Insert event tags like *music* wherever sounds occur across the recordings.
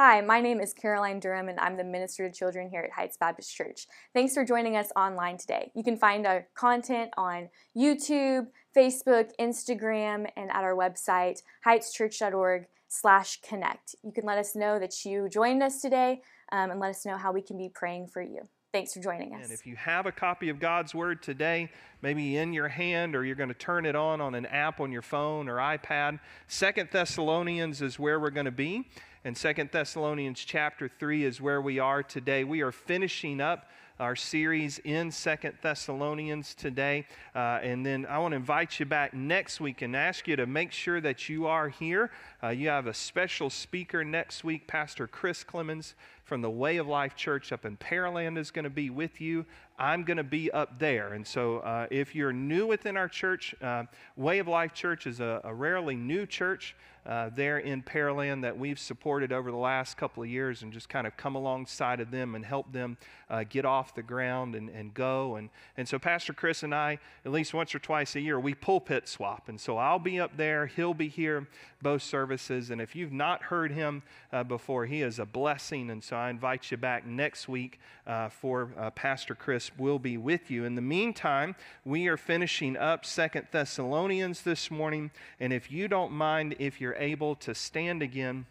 Hi, my name is Caroline Durham, and I'm the Minister to Children here at Heights Baptist Church. Thanks for joining us online today. You can find our content on YouTube, Facebook, Instagram, and at our website, heightschurch.org slash connect. You can let us know that you joined us today um, and let us know how we can be praying for you. Thanks for joining us. And if you have a copy of God's Word today, maybe in your hand or you're going to turn it on on an app on your phone or iPad, Second Thessalonians is where we're going to be. And Second Thessalonians chapter 3 is where we are today. We are finishing up our series in Second Thessalonians today. Uh, and then I want to invite you back next week and ask you to make sure that you are here. Uh, you have a special speaker next week, Pastor Chris Clemens from the Way of Life Church up in Pearland is going to be with you. I'm going to be up there. And so uh, if you're new within our church, uh, Way of Life Church is a, a rarely new church uh, there in Pearland that we've supported over the last couple of years and just kind of come alongside of them and help them uh, get off the ground and, and go. And, and so Pastor Chris and I, at least once or twice a year, we pulpit swap. And so I'll be up there, he'll be here, both services. And if you've not heard him uh, before, he is a blessing. And so I invite you back next week uh, for uh, Pastor Chris will be with you. In the meantime, we are finishing up Second Thessalonians this morning. And if you don't mind, if you're able to stand again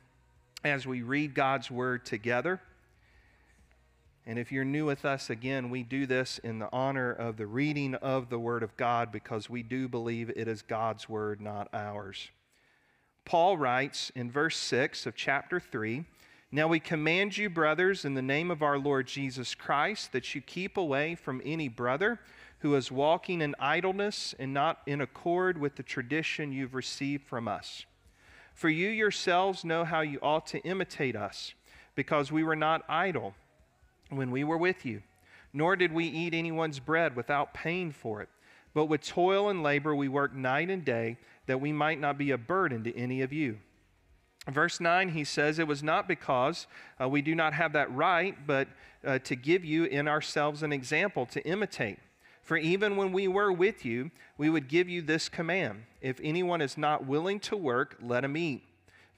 as we read God's word together. And if you're new with us, again, we do this in the honor of the reading of the Word of God because we do believe it is God's Word, not ours. Paul writes in verse 6 of chapter 3 Now we command you, brothers, in the name of our Lord Jesus Christ, that you keep away from any brother who is walking in idleness and not in accord with the tradition you've received from us. For you yourselves know how you ought to imitate us, because we were not idle when we were with you, nor did we eat anyone's bread without paying for it. But with toil and labor we worked night and day, that we might not be a burden to any of you. Verse 9, he says, It was not because uh, we do not have that right, but uh, to give you in ourselves an example to imitate. For even when we were with you, we would give you this command If anyone is not willing to work, let him eat.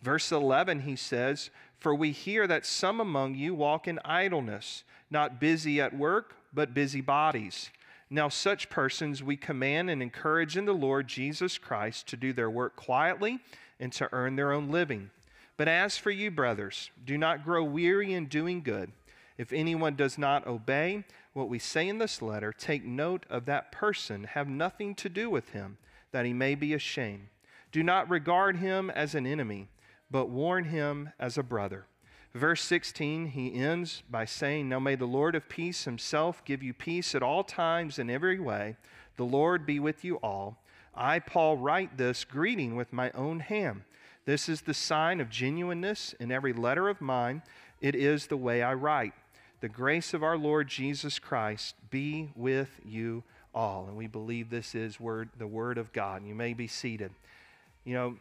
Verse 11, he says, For we hear that some among you walk in idleness, not busy at work, but busy bodies. Now, such persons we command and encourage in the Lord Jesus Christ to do their work quietly and to earn their own living. But as for you, brothers, do not grow weary in doing good. If anyone does not obey what we say in this letter, take note of that person, have nothing to do with him, that he may be ashamed. Do not regard him as an enemy, but warn him as a brother. Verse 16, he ends by saying, Now may the Lord of peace himself give you peace at all times in every way. The Lord be with you all. I, Paul, write this greeting with my own hand. This is the sign of genuineness in every letter of mine. It is the way I write. The grace of our Lord Jesus Christ be with you all. And we believe this is word, the Word of God. You may be seated. You know,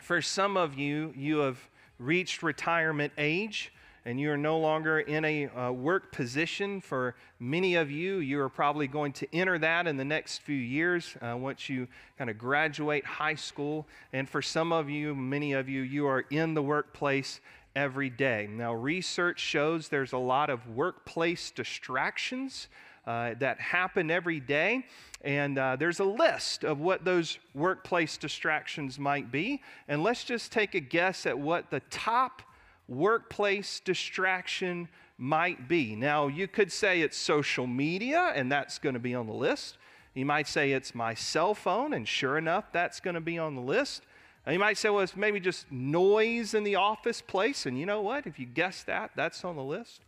for some of you, you have reached retirement age and you are no longer in a uh, work position. For many of you, you are probably going to enter that in the next few years uh, once you kind of graduate high school. And for some of you, many of you, you are in the workplace every day. Now, research shows there's a lot of workplace distractions uh, that happen every day. And uh, there's a list of what those workplace distractions might be. And let's just take a guess at what the top workplace distraction might be. Now, you could say it's social media, and that's going to be on the list. You might say it's my cell phone, and sure enough, that's going to be on the list. Now, you might say, well, it's maybe just noise in the office place. And you know what? If you guess that, that's on the list.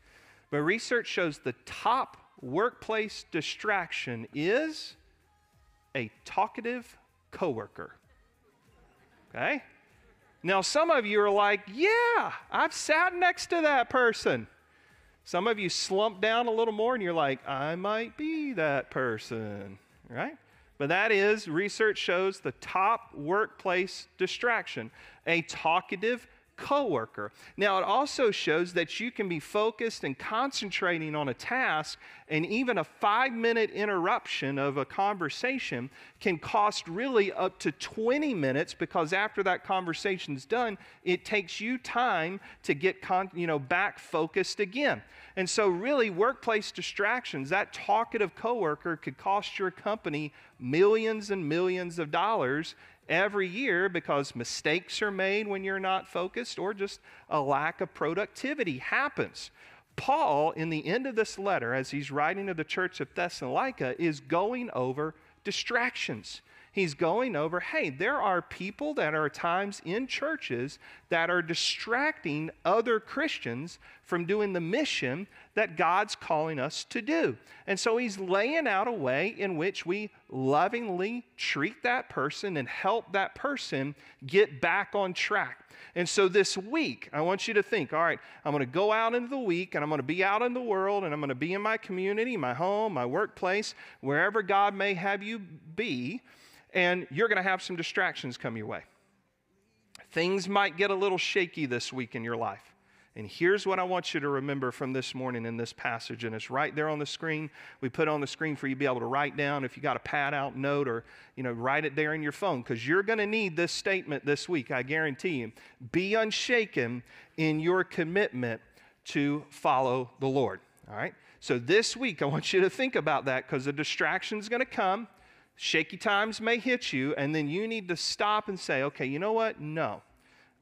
But research shows the top workplace distraction is a talkative coworker. Okay? Now, some of you are like, yeah, I've sat next to that person. Some of you slump down a little more and you're like, I might be that person, right? But that is, research shows the top workplace distraction. A talkative coworker. Now, it also shows that you can be focused and concentrating on a task, and even a five minute interruption of a conversation can cost really up to 20 minutes because after that conversation's done, it takes you time to get con- you know, back focused again. And so, really, workplace distractions, that talkative coworker could cost your company millions and millions of dollars every year because mistakes are made when you're not focused or just a lack of productivity happens. Paul, in the end of this letter, as he's writing to the church of Thessalonica, is going over distractions. He's going over, hey, there are people that are times in churches that are distracting other Christians from doing the mission that God's calling us to do. And so he's laying out a way in which we lovingly treat that person and help that person get back on track. And so this week, I want you to think all right, I'm going to go out into the week and I'm going to be out in the world and I'm going to be in my community, my home, my workplace, wherever God may have you be and you're going to have some distractions come your way. Things might get a little shaky this week in your life. And here's what I want you to remember from this morning in this passage, and it's right there on the screen. We put on the screen for you to be able to write down if you got a pad out note or you know write it there in your phone because you're going to need this statement this week. I guarantee you. Be unshaken in your commitment to follow the Lord. All right. So this week I want you to think about that because the distraction's going to come. Shaky times may hit you, and then you need to stop and say, okay, you know what? No.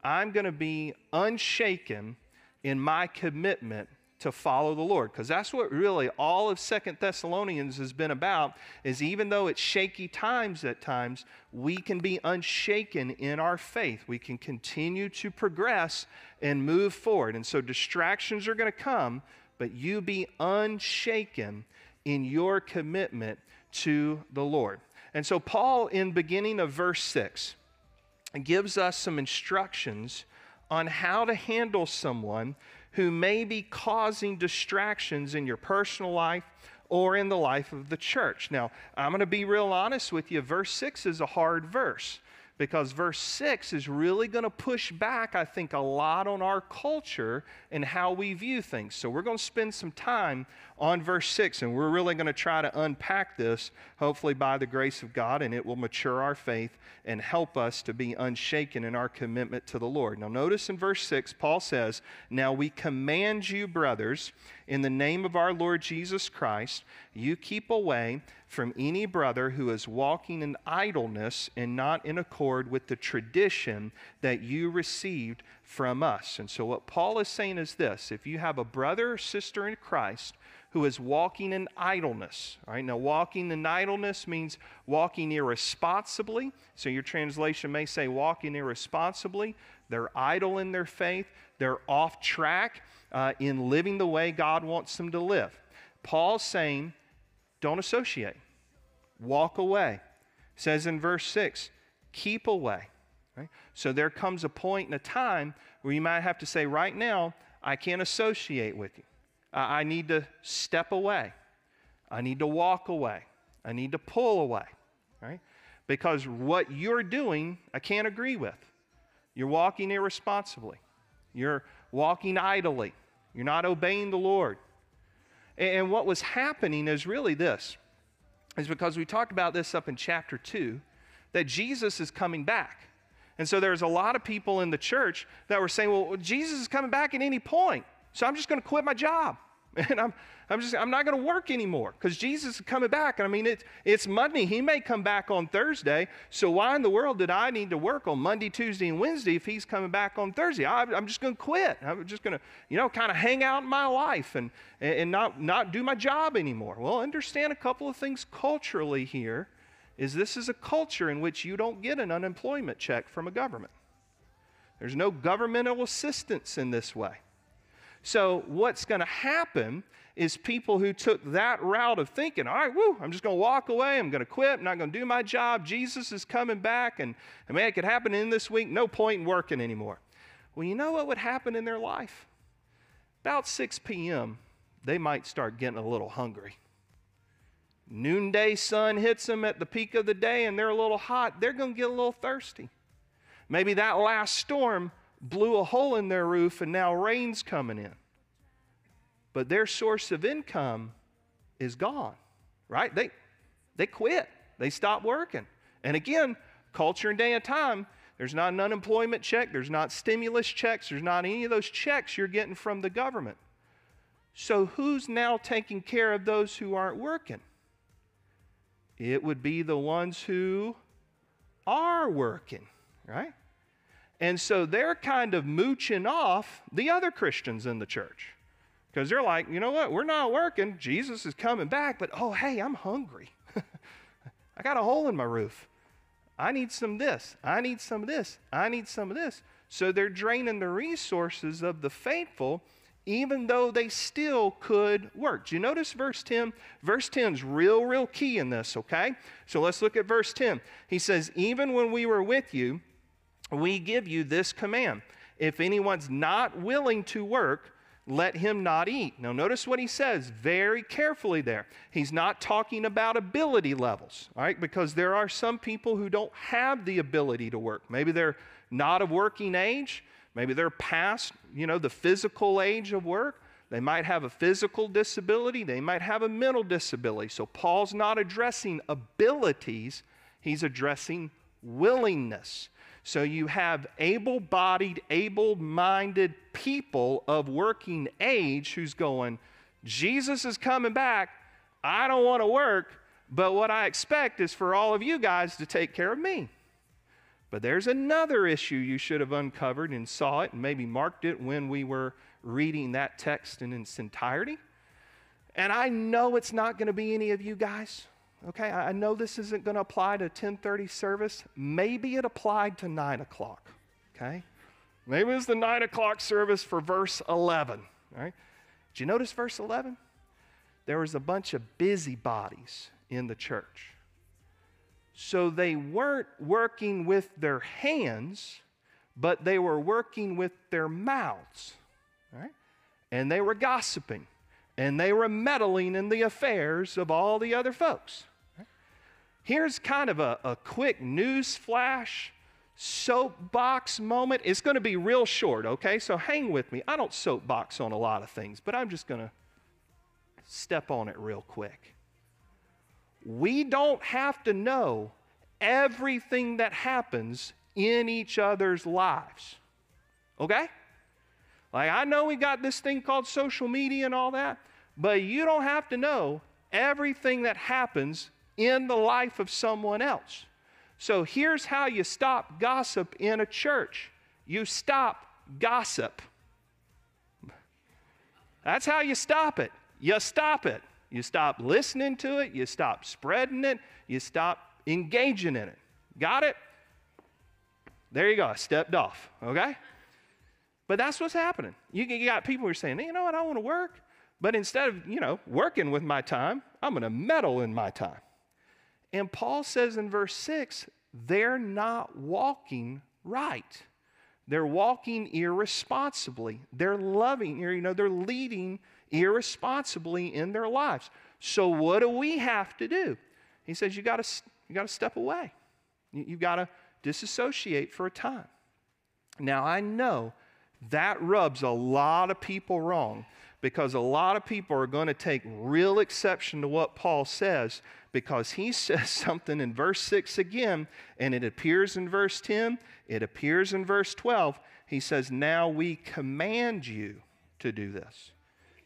I'm going to be unshaken in my commitment to follow the Lord. Because that's what really all of Second Thessalonians has been about is even though it's shaky times at times we can be unshaken in our faith. We can continue to progress and move forward. And so distractions are going to come but you be unshaken in your commitment to the Lord. And so, Paul, in beginning of verse 6, gives us some instructions on how to handle someone who may be causing distractions in your personal life or in the life of the church. Now, I'm going to be real honest with you. Verse 6 is a hard verse because verse 6 is really going to push back, I think, a lot on our culture and how we view things. So we're going to spend some time on verse 6, and we're really going to try to unpack this, hopefully by the grace of God, and it will mature our faith and help us to be unshaken in our commitment to the Lord. Now, notice in verse 6, Paul says, Now we command you, brothers, in the name of our Lord Jesus Christ, you keep away from any brother who is walking in idleness and not in accord with the tradition that you received from us. And so, what Paul is saying is this if you have a brother or sister in Christ who is walking in idleness. Right, now walking in idleness means walking irresponsibly. So your translation may say walking irresponsibly. They're idle in their faith, they're off track uh, in living the way God wants them to live. Paul's saying, don't associate, walk away. It says in verse 6, keep away. Right? So there comes a point in a time where you might have to say, right now, I can't associate with you. I need to step away. I need to walk away. I need to pull away, right? Because what you're doing, I can't agree with. You're walking irresponsibly. You're walking idly. You're not obeying the Lord. And what was happening is really this is because we talked about this up in chapter 2 that Jesus is coming back. And so there's a lot of people in the church that were saying, well, Jesus is coming back at any point. So I'm just going to quit my job. *laughs* And I'm, I'm just, I'm not going to work anymore because Jesus is coming back. I mean, it's, it's Monday. He may come back on Thursday. So why in the world did I need to work on Monday, Tuesday, and Wednesday if he's coming back on Thursday? I, I'm just going to quit. I'm just going to, you know, kind of hang out in my life and, and not, not do my job anymore. Well, understand a couple of things culturally here is this is a culture in which you don't get an unemployment check from a government. There's no governmental assistance in this way. So, what's going to happen is people who took that route of thinking, all right, woo, I'm just going to walk away, I'm going to quit, I'm not going to do my job, Jesus is coming back, and, and man, it could happen in this week, no point in working anymore. Well, you know what would happen in their life? About 6 p.m., they might start getting a little hungry. Noonday sun hits them at the peak of the day and they're a little hot, they're going to get a little thirsty. Maybe that last storm blew a hole in their roof and now rain's coming in. But their source of income is gone, right? They, they quit, they stopped working. And again, culture and day and time, there's not an unemployment check, there's not stimulus checks, there's not any of those checks you're getting from the government. So, who's now taking care of those who aren't working? It would be the ones who are working, right? And so they're kind of mooching off the other Christians in the church. Because they're like, you know what? We're not working. Jesus is coming back, but oh, hey, I'm hungry. *laughs* I got a hole in my roof. I need some of this. I need some of this. I need some of this. So they're draining the resources of the faithful, even though they still could work. Do you notice verse 10? Verse 10 is real, real key in this, okay? So let's look at verse 10. He says, Even when we were with you, we give you this command. If anyone's not willing to work, let him not eat. Now, notice what he says very carefully there. He's not talking about ability levels, right? Because there are some people who don't have the ability to work. Maybe they're not of working age, maybe they're past, you know, the physical age of work. They might have a physical disability, they might have a mental disability. So, Paul's not addressing abilities, he's addressing willingness. So you have able bodied, able minded people of working age who's going, Jesus is coming back. I don't want to work, but what I expect is for all of you guys to take care of me. But there's another issue you should have uncovered and saw it and maybe marked it when we were reading that text in its entirety. And I know it's not going to be any of you guys. Okay, I know this isn't going to apply to 1030 service. Maybe it applied to 9 o'clock. Okay? Maybe it's the 9 o'clock service for verse 11. Right? Did you notice verse 11? There was a bunch of busybodies in the church. So they weren't working with their hands, but they were working with their mouths. Right? And they were gossiping and they were meddling in the affairs of all the other folks. Here's kind of a, a quick news flash soapbox moment. It's going to be real short, okay? So hang with me. I don't soapbox on a lot of things, but I'm just going to step on it real quick. We don't have to know everything that happens in each other's lives, okay? Like, I know we got this thing called social media and all that, but you don't have to know everything that happens in the life of someone else. So here's how you stop gossip in a church you stop gossip. That's how you stop it. You stop it. You stop listening to it, you stop spreading it, you stop engaging in it. Got it? There you go. I stepped off, okay? But that's what's happening. You, you got people who are saying, you know what, I want to work. But instead of, you know, working with my time, I'm going to meddle in my time. And Paul says in verse 6, they're not walking right. They're walking irresponsibly. They're loving, you know, they're leading irresponsibly in their lives. So what do we have to do? He says you got to you got to step away. You, you got to disassociate for a time. Now I know that rubs a lot of people wrong because a lot of people are going to take real exception to what Paul says because he *laughs* says something in verse 6 again, and it appears in verse 10, it appears in verse 12. He says, Now we command you to do this.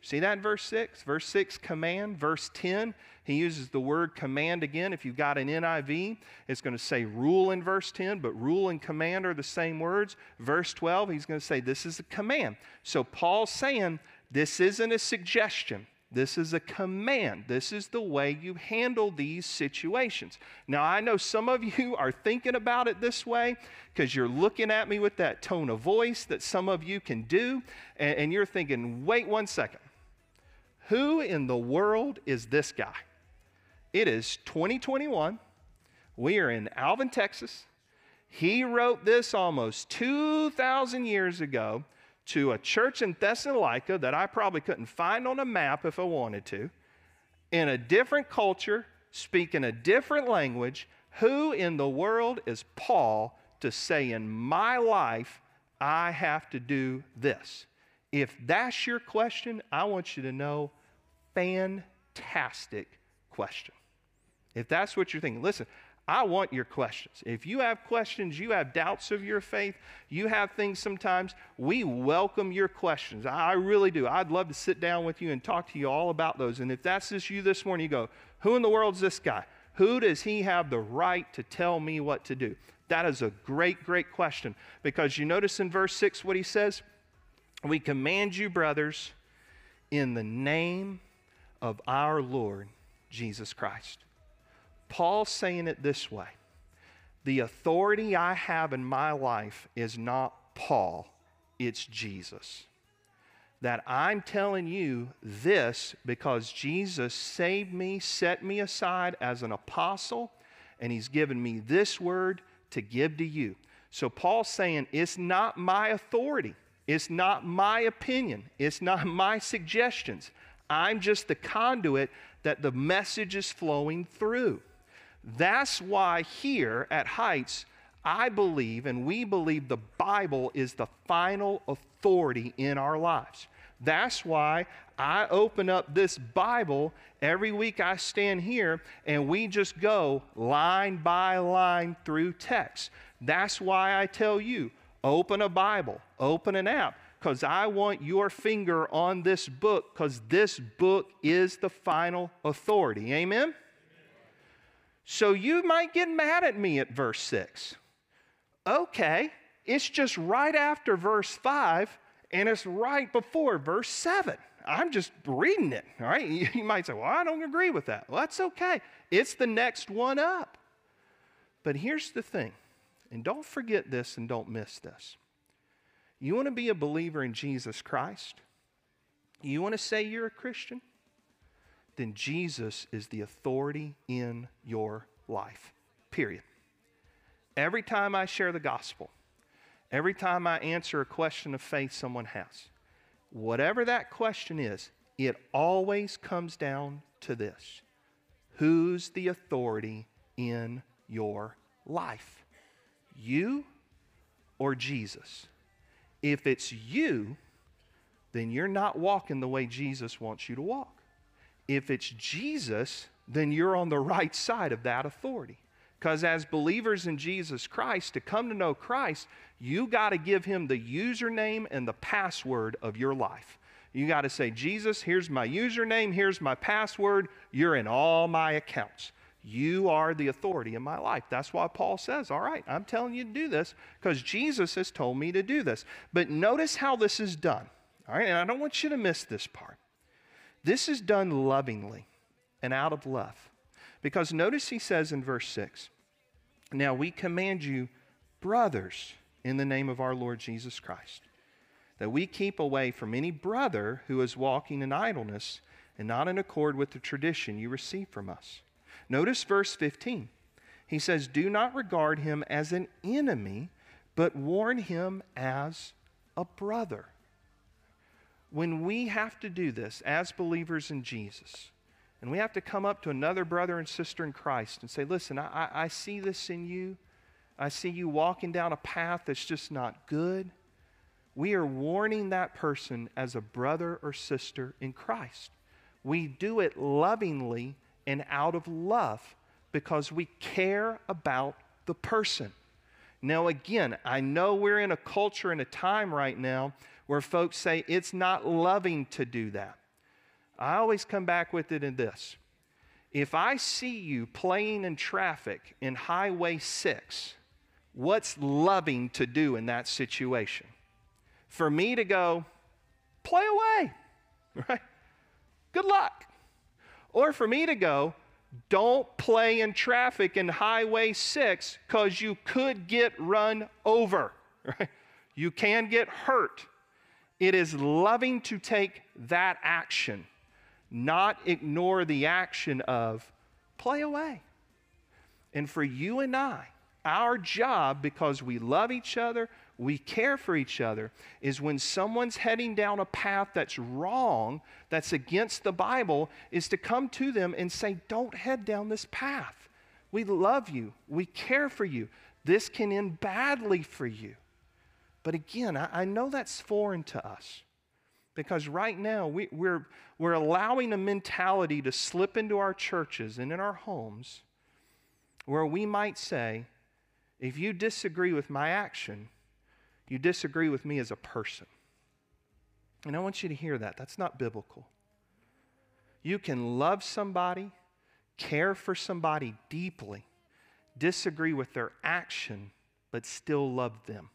See that in verse 6? Verse 6, command. Verse 10, he uses the word command again. If you've got an NIV, it's going to say rule in verse 10, but rule and command are the same words. Verse 12, he's going to say this is a command. So Paul's saying this isn't a suggestion. This is a command. This is the way you handle these situations. Now, I know some of you *laughs* are thinking about it this way because you're looking at me with that tone of voice that some of you can do, and, and you're thinking, wait one second. Who in the world is this guy? It is 2021. We are in Alvin, Texas. He wrote this almost 2,000 years ago to a church in Thessalonica that I probably couldn't find on a map if I wanted to, in a different culture, speaking a different language. Who in the world is Paul to say in my life, I have to do this? If that's your question, I want you to know fantastic question. If that's what you're thinking, listen, I want your questions. If you have questions, you have doubts of your faith, you have things sometimes, we welcome your questions. I really do. I'd love to sit down with you and talk to you all about those. And if that's just you this morning, you go, Who in the world is this guy? Who does he have the right to tell me what to do? That is a great, great question because you notice in verse 6 what he says? We command you, brothers, in the name of our Lord Jesus Christ. Paul's saying it this way The authority I have in my life is not Paul, it's Jesus. That I'm telling you this because Jesus saved me, set me aside as an apostle, and he's given me this word to give to you. So Paul's saying it's not my authority, it's not my opinion, it's not my suggestions. I'm just the conduit that the message is flowing through. That's why here at Heights, I believe and we believe the Bible is the final authority in our lives. That's why I open up this Bible every week. I stand here and we just go line by line through text. That's why I tell you open a Bible, open an app, because I want your finger on this book because this book is the final authority. Amen? So you might get mad at me at verse 6. Okay, it's just right after verse 5 and it's right before verse 7. I'm just reading it, all right? *laughs* You might say, well, I don't agree with that. Well, that's okay. It's the next one up. But here's the thing, and don't forget this and don't miss this. You want to be a believer in Jesus Christ? You want to say you're a Christian? then Jesus is the authority in your life. Period. Every time I share the gospel, every time I answer a question of faith someone has, whatever that question is, it always comes down to this Who's the authority in your life? You or Jesus? If it's you, then you're not walking the way Jesus wants you to walk. If it's Jesus, then you're on the right side of that authority. Because as believers in Jesus Christ, to come to know Christ, you got to give him the username and the password of your life. You got to say, Jesus, here's my username, here's my password, you're in all my accounts. You are the authority in my life. That's why Paul says, All right, I'm telling you to do this because Jesus has told me to do this. But notice how this is done. All right, and I don't want you to miss this part. This is done lovingly and out of love. Because notice he says in verse 6 Now we command you, brothers, in the name of our Lord Jesus Christ, that we keep away from any brother who is walking in idleness and not in accord with the tradition you receive from us. Notice verse 15. He says, Do not regard him as an enemy, but warn him as a brother when we have to do this as believers in Jesus, and we have to come up to another brother and sister in Christ and say, Listen, I, I see this in you. I see you walking down a path that's just not good. We are warning that person as a brother or sister in Christ. We do it lovingly and out of love because we care about the person. Now, again, I know we're in a culture and a time right now where folks say it's not loving to do that. I always come back with it in this. If I see you playing in traffic in Highway 6, what's loving to do in that situation? For me to go, play away, *laughs* right? Good luck. Or for me to go, don't play in traffic in Highway 6 because you could get run over, *laughs* right? You can get hurt. It is loving to take that action, not ignore the action of play away. And for you and I, our job, because we love each other, we care for each other, is when someone's heading down a path that's wrong, that's against the Bible, is to come to them and say, Don't head down this path. We love you, we care for you. This can end badly for you. But again, I, I know that's foreign to us because right now we, we're, we're allowing a mentality to slip into our churches and in our homes where we might say, if you disagree with my action, you disagree with me as a person. And I want you to hear that. That's not biblical. You can love somebody, care for somebody deeply, disagree with their action, but still love them.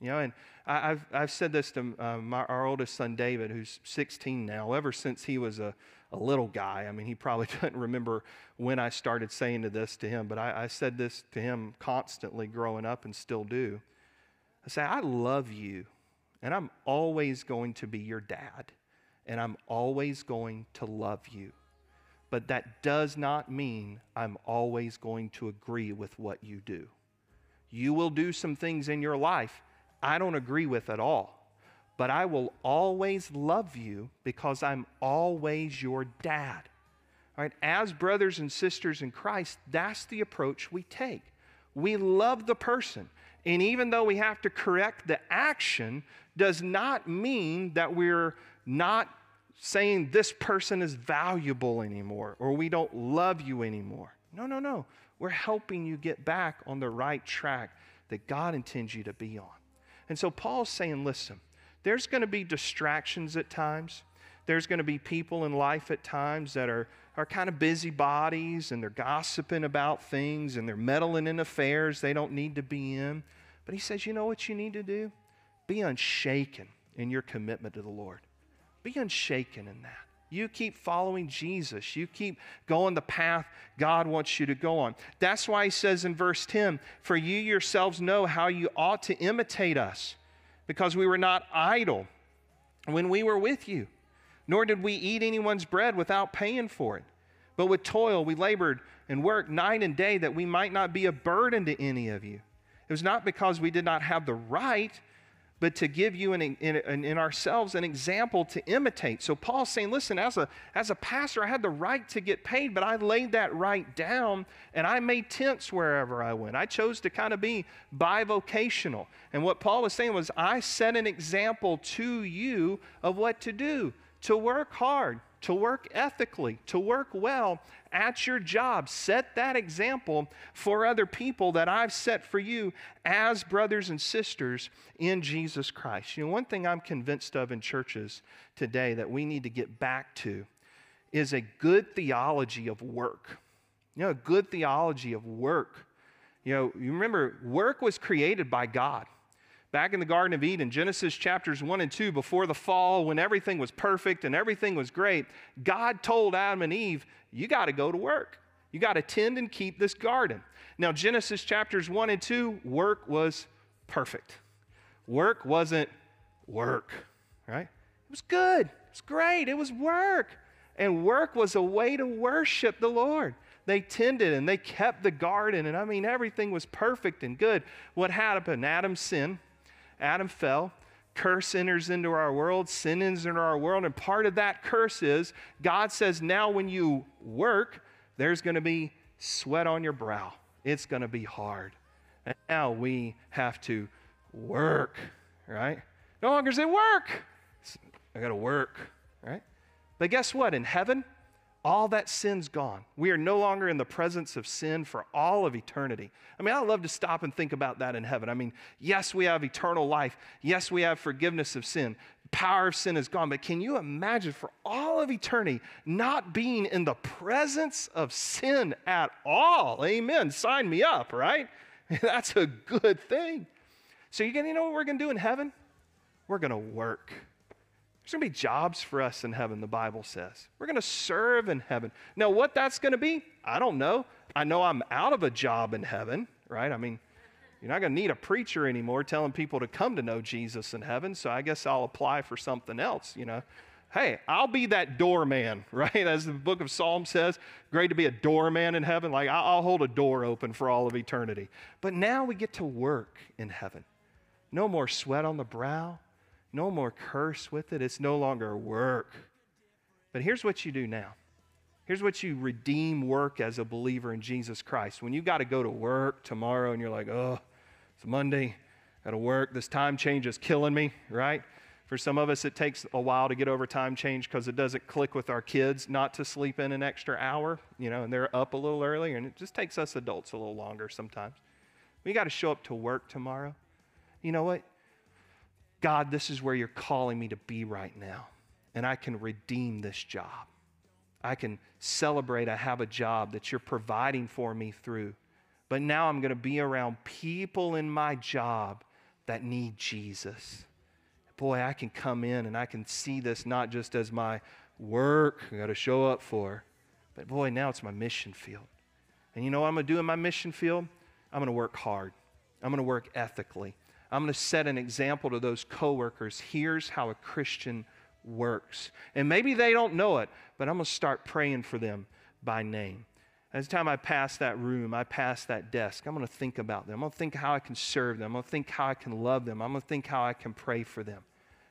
You know, and I, have I've said this to uh, my, our oldest son, David, who's 16 now, ever since he was a, a little guy. I mean, he probably *laughs* doesn't remember when I started saying to this to him, but I, I said this to him constantly growing up and still do. I say, I love you, and I'm always going to be your dad, and I'm always going to love you. But that does not mean I'm always going to agree with what you do. You will do some things in your life I don't agree with at all. But I will always love you because I'm always your dad. All right, as brothers and sisters in Christ, that's the approach we take. We love the person. And even though we have to correct the action, does not mean that we're not saying this person is valuable anymore or we don't love you anymore. No, no, no. We're helping you get back on the right track that God intends you to be on. And so Paul's saying, listen, there's going to be distractions at times. There's going to be people in life at times that are, are kind of busybodies and they're gossiping about things and they're meddling in affairs they don't need to be in. But he says, you know what you need to do? Be unshaken in your commitment to the Lord. Be unshaken in that. You keep following Jesus. You keep going the path God wants you to go on. That's why he says in verse 10 For you yourselves know how you ought to imitate us, because we were not idle when we were with you, nor did we eat anyone's bread without paying for it. But with toil we labored and worked night and day that we might not be a burden to any of you. It was not because we did not have the right but to give you in, in, in, ourselves an example to imitate. So Paul's saying, listen, as a, as a pastor, I had the right to get paid, but I laid that right down and I made tents wherever I went. I chose to kind of be bivocational. And what Paul was saying was, I set an example to you of what to do, to work hard, to work ethically, to work well at your job. Set that example for other people that I've set for you as brothers and sisters in Jesus Christ. You know, one thing I'm convinced of in churches today that we need to get back to is a good theology of work. You know, a good theology of work. You know, you remember, work was created by God. Back in the Garden of Eden, Genesis chapters 1 and 2, before the fall, when everything was perfect and everything was great, God told Adam and Eve, You got to go to work. You got to tend and keep this garden. Now, Genesis chapters 1 and 2, work was perfect. Work wasn't work, right? It was good. It was great. It was work. And work was a way to worship the Lord. They tended and they kept the garden, and I mean, everything was perfect and good. What happened? Adam sinned Adam fell. Curse enters into our world, sin enters into our world, and part of that curse is God says, now when you work, there's going to be sweat on your brow. It's going to be hard. And now we have to work, right? No longer say work. I got to work, right? But guess what? In heaven, all that sin's gone. We are no longer in the presence of sin for all of eternity. I mean, I love to stop and think about that in heaven. I mean, yes, we have eternal life. Yes, we have forgiveness of sin. Power of sin is gone. But can you imagine for all of eternity not being in the presence of sin at all? Amen. Sign me up, right? *laughs* That's a good thing. So, you know what we're going to do in heaven? We're going to work. There's going to be jobs for us in heaven, the Bible says. We're going to serve in heaven. Now, what that's going to be, I don't know. I know I'm out of a job in heaven, right? I mean, you're not going to need a preacher anymore telling people to come to know Jesus in heaven, so I guess I'll apply for something else, you know. Hey, I'll be that doorman, *laughs* right? As the book of Psalms says, great to be a doorman in heaven. Like, I'll hold a door open for all of eternity. But now we get to work in heaven. No more sweat on the brow no more curse with it. It's no longer work. But here's what you do now. Here's what you redeem work as a believer in Jesus Christ. When you got to go to work tomorrow and you're like, oh, it's Monday, Got to work. This time change is killing me, right? For some of us, it takes a while to get over time change because it doesn't click with our kids not to sleep in an extra hour, you know, and they're up a little earlier, and it just takes us adults a little longer sometimes. We got to show up to work tomorrow. You know what? God, this is where you're calling me to be right now, and I can redeem this job. I can celebrate I have a job that you're providing for me through. But now I'm going to be around people in my job that need Jesus boy, I can come in and I can see this not just as my work I got to show up for, but boy, now it's my mission field. And you know what I'm going to do in my mission field? I'm going to work hard. I'm going to work ethically. I'm going to set an example to those coworkers. Here's how a Christian works. And maybe they don't know it, but I'm going to start praying for them by name. Every time I pass that room, I pass that desk, I'm going to think about them. I'm going to think how I can serve them. I'm going to think how I can love them. I'm going to think how I can pray for them.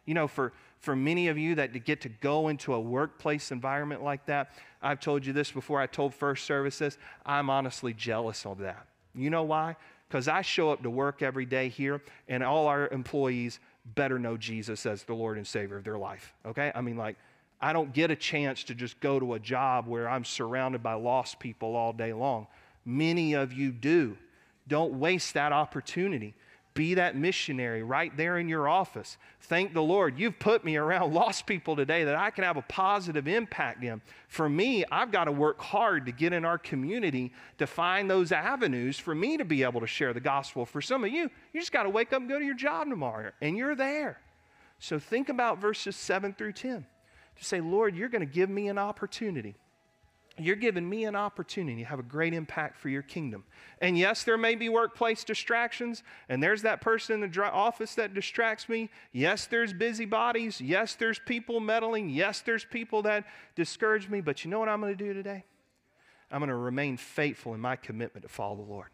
You know, for, for many of you that get to go into a workplace environment like that, I've told you this before, I told First Services, I'm honestly jealous of that. You know why? Because I show up to work every day here, and all our employees better know Jesus as the Lord and Savior of their life. Okay? I mean, like, I don't get a chance to just go to a job where I'm surrounded by lost people all day long. Many of you do. Don't waste that opportunity. Be that missionary right there in your office. Thank the Lord. You've put me around *laughs* lost people today that I can have a positive impact in. For me, I've got to work hard to get in our community to find those avenues for me to be able to share the gospel. For some of you, you just got to wake up and go to your job tomorrow, and you're there. So think about verses 7 through 10. To say, Lord, you're going to give me an opportunity you're giving me an opportunity to have a great impact for your kingdom. And yes, there may be workplace distractions, and there's that person in the office that distracts me. Yes, there's busybodies. Yes, there's people meddling. Yes, there's people that discourage me. But you know what I'm going to do today? I'm going to remain faithful in my commitment to follow the Lord.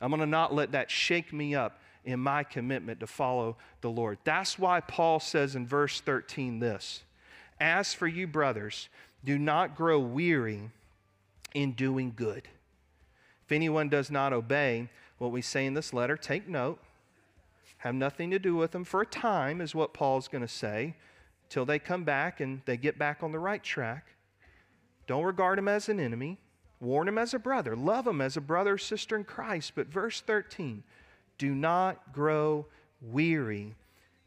I'm going to not let that shake me up in my commitment to follow the Lord. That's why Paul says in verse 13 this As for you, brothers, do not grow weary in doing good. If anyone does not obey what we say in this letter, take note. Have nothing to do with them for a time, is what Paul's going to say, till they come back and they get back on the right track. Don't regard him as an enemy. Warn him as a brother. Love him as a brother or sister in Christ. But verse 13 do not grow weary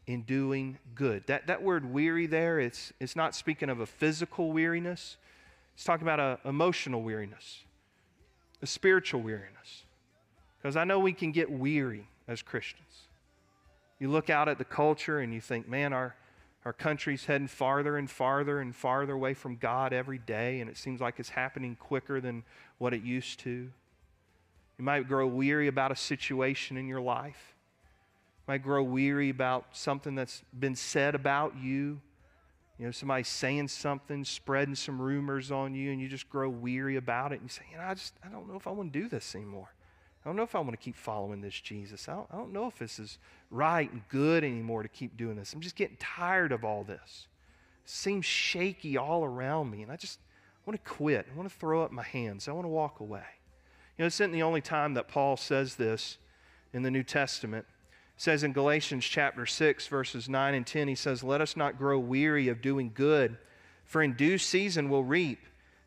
in doing good. That, that word weary there, it's, it's not speaking of a physical weariness, He's talking about an emotional weariness, a spiritual weariness. Because I know we can get weary as Christians. You look out at the culture and you think, man, our, our country's heading farther and farther and farther away from God every day, and it seems like it's happening quicker than what it used to. You might grow weary about a situation in your life. You might grow weary about something that's been said about you you know, somebody saying something, spreading some rumors on you, and you just grow weary about it. And you say, you know, I just, I don't know if I want to do this anymore. I don't know if I want to keep following this Jesus. I don't, I don't know if this is right and good anymore to keep doing this. I'm just getting tired of all this. It seems shaky all around me, and I just want to quit. I want to throw up my hands. I want to walk away. You know, this isn't the only time that Paul says this in the New Testament says in Galatians chapter 6, verses 9 and 10, he says, Let us not grow weary of doing good, for in due season we'll reap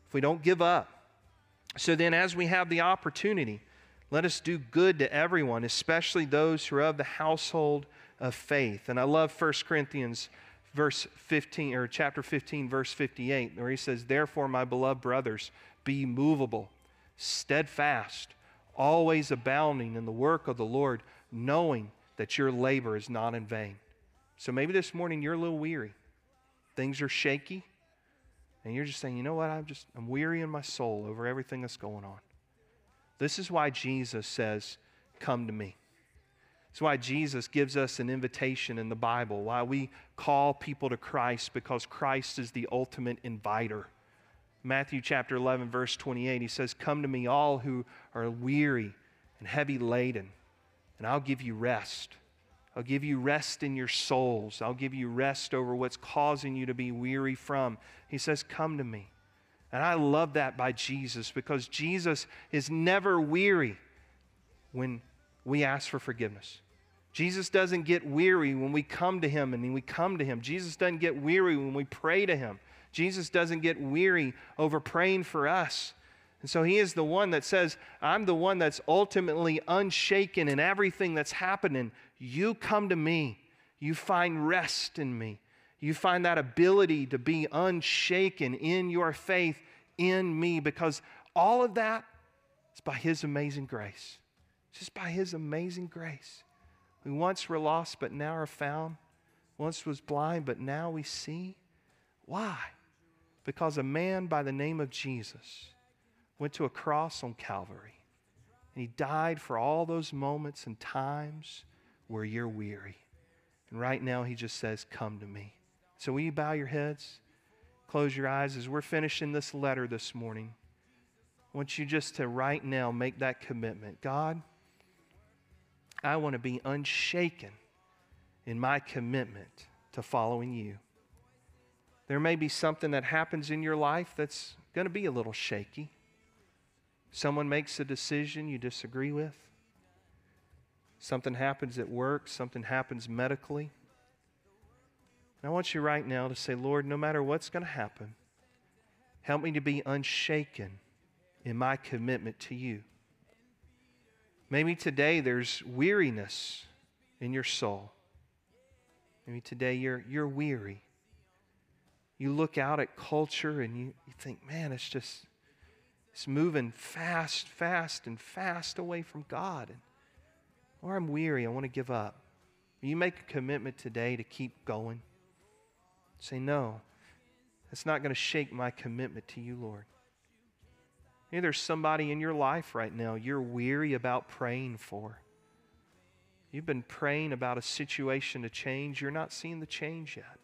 if we don't give up. So then, as we have the opportunity, let us do good to everyone, especially those who are of the household of faith. And I love 1 Corinthians verse 15 or chapter 15 verse 58 where he says, "Therefore, my beloved brothers, be movable, steadfast, always abounding in the work of the Lord, knowing that your labor is not in vain. So maybe this morning you're a little weary. Things are shaky. And you're just saying, you know what? I'm just, I'm weary in my soul over everything that's going on. This is why Jesus says, Come to me. It's why Jesus gives us an invitation in the Bible, why we call people to Christ, because Christ is the ultimate inviter. Matthew chapter 11, verse 28, he says, Come to me, all who are weary and heavy laden, and I'll give you rest. I'll give you rest in your souls. I'll give you rest over what's causing you to be weary from. He says, Come to me. And I love that by Jesus because Jesus is never weary when we ask for forgiveness. Jesus doesn't get weary when we come to him and we come to him. Jesus doesn't get weary when we pray to him. Jesus doesn't get weary over praying for us. And so he is the one that says, I'm the one that's ultimately unshaken in everything that's happening. You come to me. You find rest in me. You find that ability to be unshaken in your faith in me because all of that is by his amazing grace. Just by his amazing grace. We once were lost, but now are found. Once was blind, but now we see. Why? Because a man by the name of Jesus went to a cross on Calvary. And he died for all those moments and times where you're weary. And right now, he just says, Come to me. So, will you bow your heads? Close your eyes as we're finishing this letter this morning. I want you just to right now make that commitment. God, I want to be unshaken in my commitment to following you. There may be something that happens in your life that's going to be a little shaky. Someone makes a decision you disagree with. Something happens at work, something happens medically. And I want you right now to say, Lord, no matter what's going to happen, help me to be unshaken in my commitment to you. Maybe today there's weariness in your soul. Maybe today you're, you're weary. You look out at culture and you, you think, man, it's just, it's moving fast, fast, and fast away from God. And, or I'm weary, I want to give up. You make a commitment today to keep going. Say, no, that's not going to shake my commitment to you, Lord. Maybe there's somebody in your life right now you're weary about praying for. You've been praying about a situation to change. You're not seeing the change yet.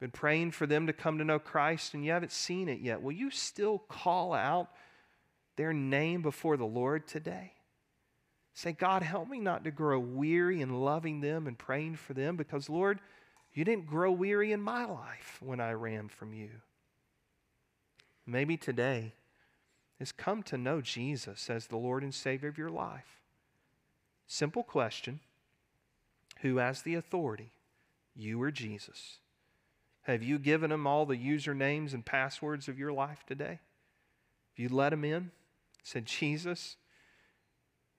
Been praying for them to come to know Christ and you haven't seen it yet. Will you still call out their name before the Lord today? Say, God, help me not to grow weary in loving them and praying for them because, Lord, you didn't grow weary in my life when I ran from you. Maybe today is come to know Jesus as the Lord and Savior of your life. Simple question Who has the authority, you or Jesus? Have you given them all the usernames and passwords of your life today? Have you let them in? Said, Jesus,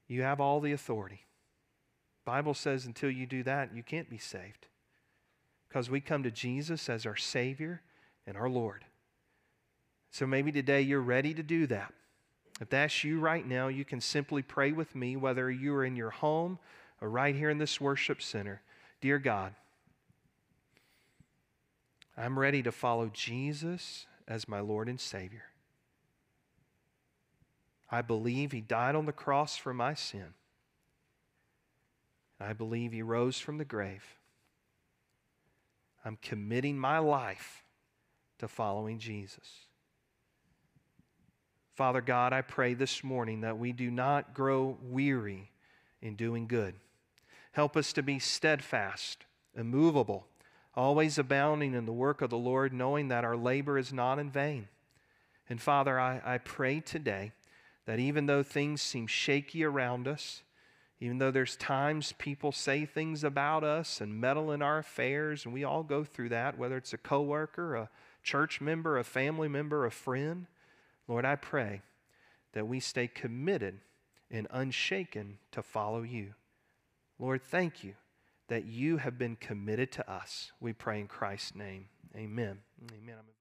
you have all the authority. Bible says until you do that, you can't be saved. Because we come to Jesus as our Savior and our Lord. So maybe today you're ready to do that. If that's you right now, you can simply pray with me, whether you are in your home or right here in this worship center. Dear God, I'm ready to follow Jesus as my Lord and Savior. I believe He died on the cross for my sin. I believe He rose from the grave. I'm committing my life to following Jesus. Father God, I pray this morning that we do not grow weary in doing good. Help us to be steadfast, immovable, always abounding in the work of the Lord, knowing that our labor is not in vain. And Father, I, I pray today that even though things seem shaky around us, even though there's times people say things about us and meddle in our affairs, and we all go through that, whether it's a coworker, a church member, a family member, a friend, Lord, I pray that we stay committed and unshaken to follow you. Lord, thank you that you have been committed to us. We pray in Christ's name. Amen. Amen.